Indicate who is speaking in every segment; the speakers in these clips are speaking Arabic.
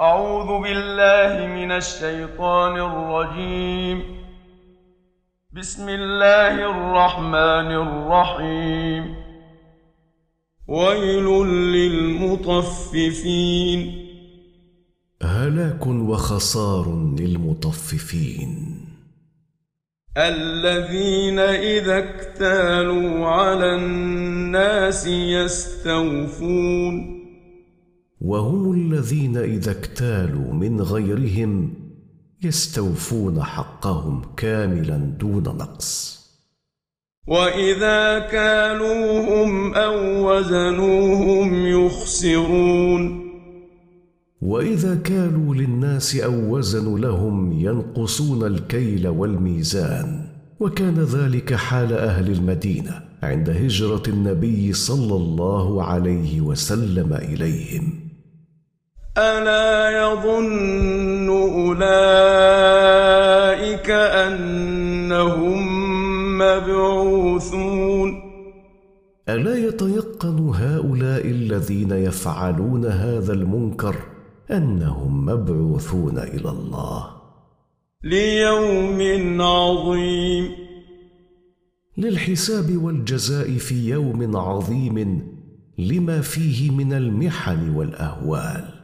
Speaker 1: أعوذ بالله من الشيطان الرجيم. بسم الله الرحمن الرحيم. ويل للمطففين.
Speaker 2: هلاك وخسار للمطففين.
Speaker 1: الذين إذا اكتالوا على الناس يستوفون.
Speaker 2: وهم الذين إذا اكتالوا من غيرهم يستوفون حقهم كاملا دون نقص.
Speaker 1: وإذا كالوهم أو وزنوهم يخسرون.
Speaker 2: وإذا كالوا للناس أو وزنوا لهم ينقصون الكيل والميزان. وكان ذلك حال أهل المدينة عند هجرة النبي صلى الله عليه وسلم إليهم.
Speaker 1: الا يظن اولئك انهم مبعوثون
Speaker 2: الا يتيقن هؤلاء الذين يفعلون هذا المنكر انهم مبعوثون إلى الله؟
Speaker 1: ليوم عظيم.
Speaker 2: للحساب والجزاء في يوم عظيم لما فيه من المحن والاهوال.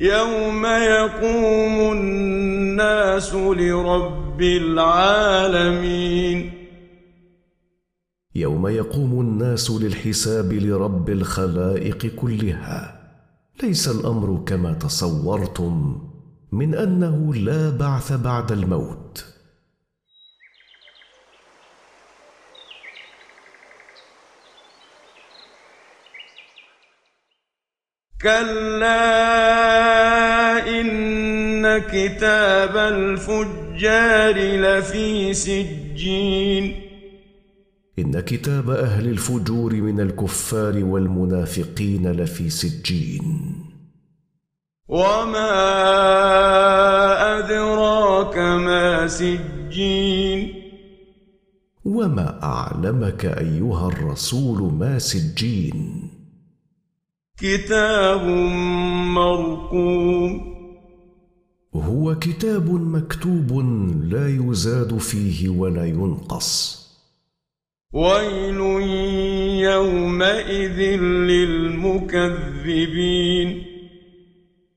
Speaker 1: يوم يقوم الناس لرب العالمين
Speaker 2: يوم يقوم الناس للحساب لرب الخلائق كلها ليس الأمر كما تصورتم من أنه لا بعث بعد الموت.
Speaker 1: كلا إن كتاب الفجار لفي سجين
Speaker 2: ان كتاب أهل الفجور من الكفار والمنافقين لفي سجين.
Speaker 1: وما أدراك ما سجين؟
Speaker 2: وما اعلمك ايها الرسول ما سجين؟
Speaker 1: كتاب مرقوم.
Speaker 2: هو كتاب مكتوب لا يزاد فيه ولا ينقص.
Speaker 1: ويل يومئذ للمكذبين.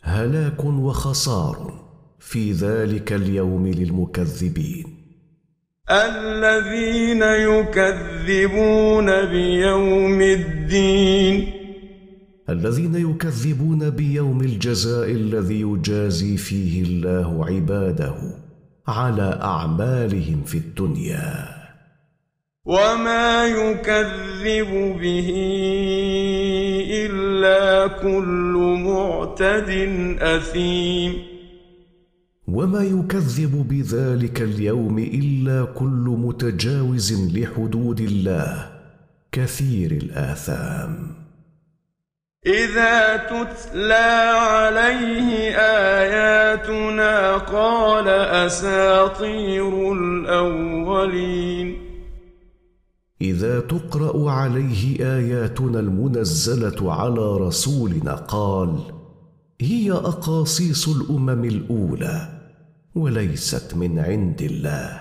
Speaker 2: هلاك وخسار في ذلك اليوم للمكذبين.
Speaker 1: الذين يكذبون بيوم الدين.
Speaker 2: الذين يكذبون بيوم الجزاء الذي يجازي فيه الله عباده على أعمالهم في الدنيا.
Speaker 1: وما يكذب به إلا كل معتد أثيم.
Speaker 2: وما يكذب بذلك اليوم إلا كل متجاوز لحدود الله كثير الآثام.
Speaker 1: إذا تتلى عليه آياتنا قال أساطير الأولين.
Speaker 2: إذا تقرأ عليه آياتنا المنزلة على رسولنا قال هي أقاصيص الأمم الأولى وليست من عند الله.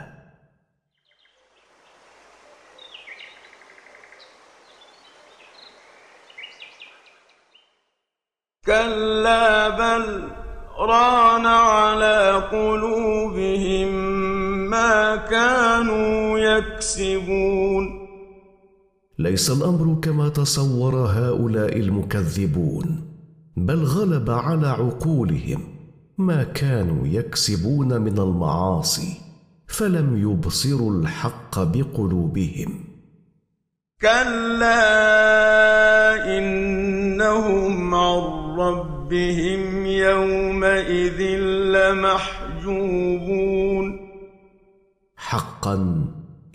Speaker 1: كلا بل ران على قلوبهم ما كانوا يكسبون
Speaker 2: ليس الأمر كما تصور هؤلاء المكذبون بل غلب على عقولهم ما كانوا يكسبون من المعاصي فلم يبصروا الحق بقلوبهم.
Speaker 1: كلا عن ربهم يومئذ لمحجوبون.
Speaker 2: حقا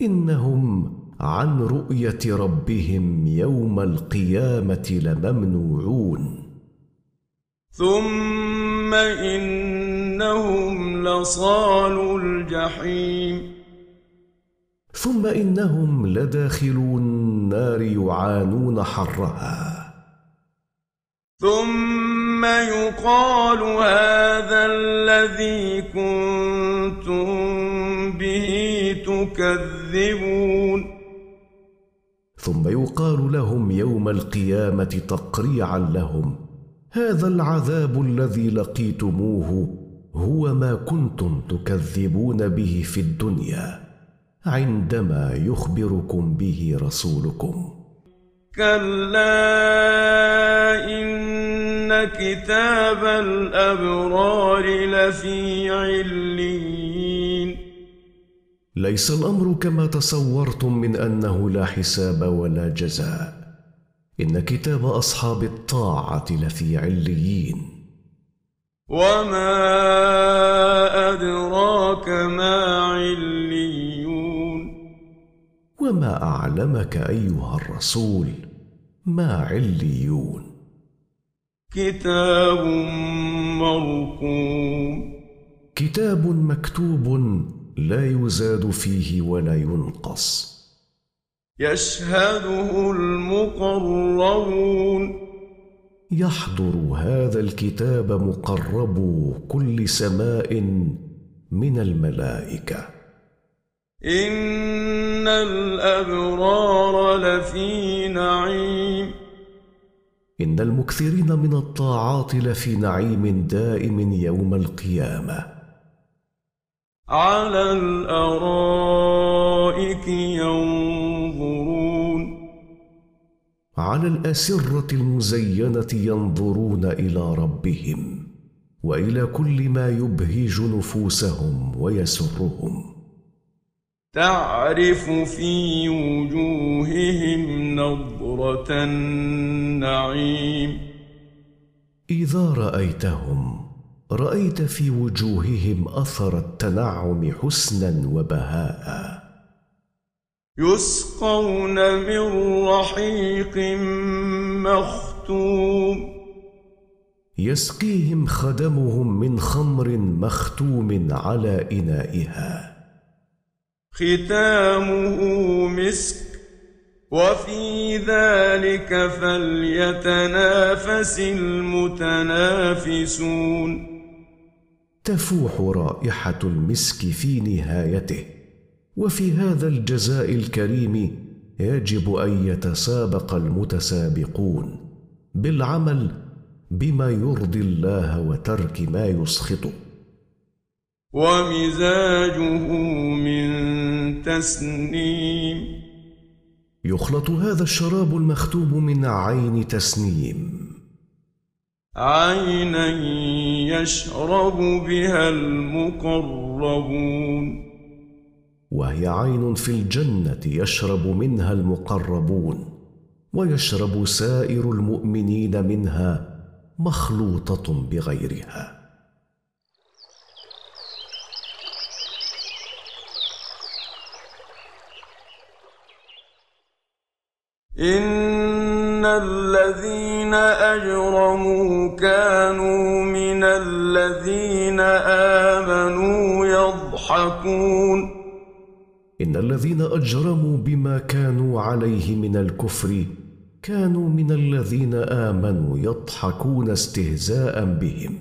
Speaker 2: إنهم عن رؤية ربهم يوم القيامة لممنوعون.
Speaker 1: ثم إنهم لصال الجحيم.
Speaker 2: ثم إنهم لداخلو النار يعانون حرها.
Speaker 1: ثم يقال هذا الذي كنتم به تكذبون.
Speaker 2: ثم يقال لهم يوم القيامة تقريعا لهم هذا العذاب الذي لقيتموه هو ما كنتم تكذبون به في الدنيا عندما يخبركم به رسولكم.
Speaker 1: كلا ان كتاب الأبرار لفي عليين.
Speaker 2: ليس الأمر كما تصورتم من أنه لا حساب ولا جزاء. إن كتاب أصحاب الطاعة لفي عليين.
Speaker 1: وما أدراك ما عليون.
Speaker 2: وما أعلمك أيها الرسول ما عليون.
Speaker 1: كتاب مرقوم.
Speaker 2: كتاب مكتوب لا يزاد فيه ولا ينقص.
Speaker 1: يشهده المقربون.
Speaker 2: يحضر هذا الكتاب مقربو كل سماء من الملائكة.
Speaker 1: إن الأبرار لفي نعيم.
Speaker 2: إن المكثرين من الطاعات لفي نعيم دائم يوم القيامة.
Speaker 1: على الأرائك ينظرون.
Speaker 2: على الأسرة المزينة ينظرون إلى ربهم وإلى كل ما يبهج نفوسهم ويسرهم.
Speaker 1: تعرف في وجوههم نضره النعيم.
Speaker 2: إذا رأيتهم رأيت في وجوههم أثر التنعم حسنا وبهاء.
Speaker 1: يسقون من رحيق مختوم.
Speaker 2: يسقيهم خدمهم من خمر مختوم على إنائها.
Speaker 1: ختامه مسك وفي ذلك فليتنافس المتنافسون.
Speaker 2: تفوح رائحة المسك في نهايته وفي هذا الجزاء الكريم يجب أن يتسابق المتسابقون بالعمل بما يرضي الله وترك ما يسخطه.
Speaker 1: ومزاجه من تسنيم.
Speaker 2: يخلط هذا الشراب المختوم من عين تسنيم.
Speaker 1: عينا يشرب بها المقربون.
Speaker 2: وهي عين في الجنة يشرب منها المقربون ويشرب سائر المؤمنين منها مخلوطة بغيرها.
Speaker 1: ان الذين اجرموا كانوا من الذين امنوا يضحكون
Speaker 2: ان الذين اجرموا بما كانوا عليه من الكفر كانوا من الذين امنوا يضحكون استهزاء بهم.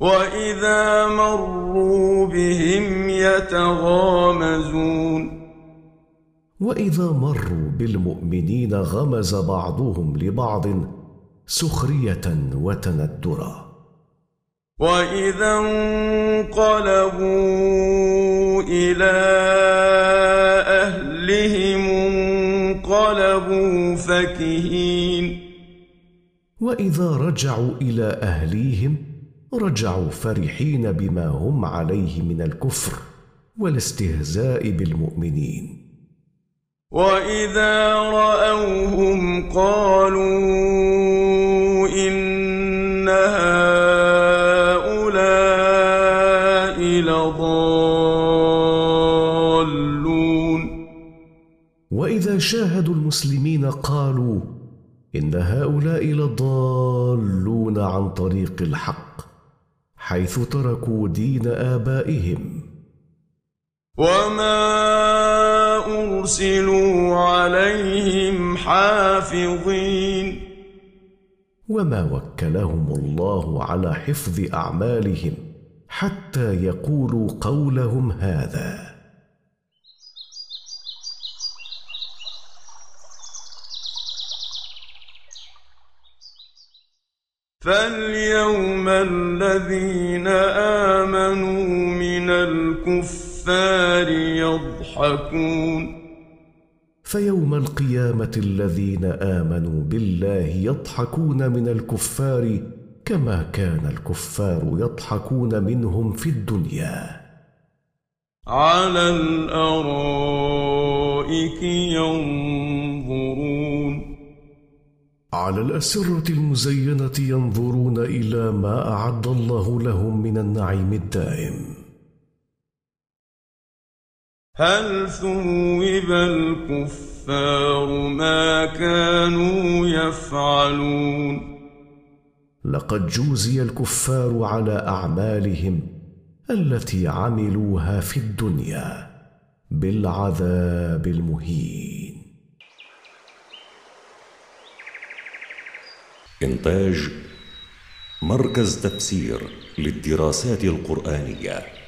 Speaker 1: واذا مروا بهم يتغامزون
Speaker 2: وإذا مروا بالمؤمنين غمز بعضهم لبعض سخرية وتندرا.
Speaker 1: وإذا انقلبوا إلى أهلهم انقلبوا فكهين.
Speaker 2: وإذا رجعوا إلى أهليهم رجعوا فرحين بما هم عليه من الكفر والاستهزاء بالمؤمنين.
Speaker 1: واذا راوهم قالوا ان هؤلاء لضالون
Speaker 2: واذا شاهدوا المسلمين قالوا ان هؤلاء لضالون عن طريق الحق حيث تركوا دين ابائهم.
Speaker 1: وما ارسلوا عليهم حافظين.
Speaker 2: وما وكلهم الله على حفظ أعمالهم حتى يقولوا قولهم هذا.
Speaker 1: فاليوم الذين آمنوا من الكفار يضحكون.
Speaker 2: فيوم القيامة الذين آمنوا بالله يضحكون من الكفار كما كان الكفار يضحكون منهم في الدنيا.
Speaker 1: على الأرائك ينظرون.
Speaker 2: على الأسرة المزينة ينظرون إلى ما أعد الله لهم من النعيم الدائم.
Speaker 1: هل ثوب الكفار ما كانوا يفعلون؟
Speaker 2: لقد جوزي الكفار على أعمالهم التي عملوها في الدنيا بالعذاب المهين.
Speaker 3: إنتاج مركز تفسير للدراسات القرآنية.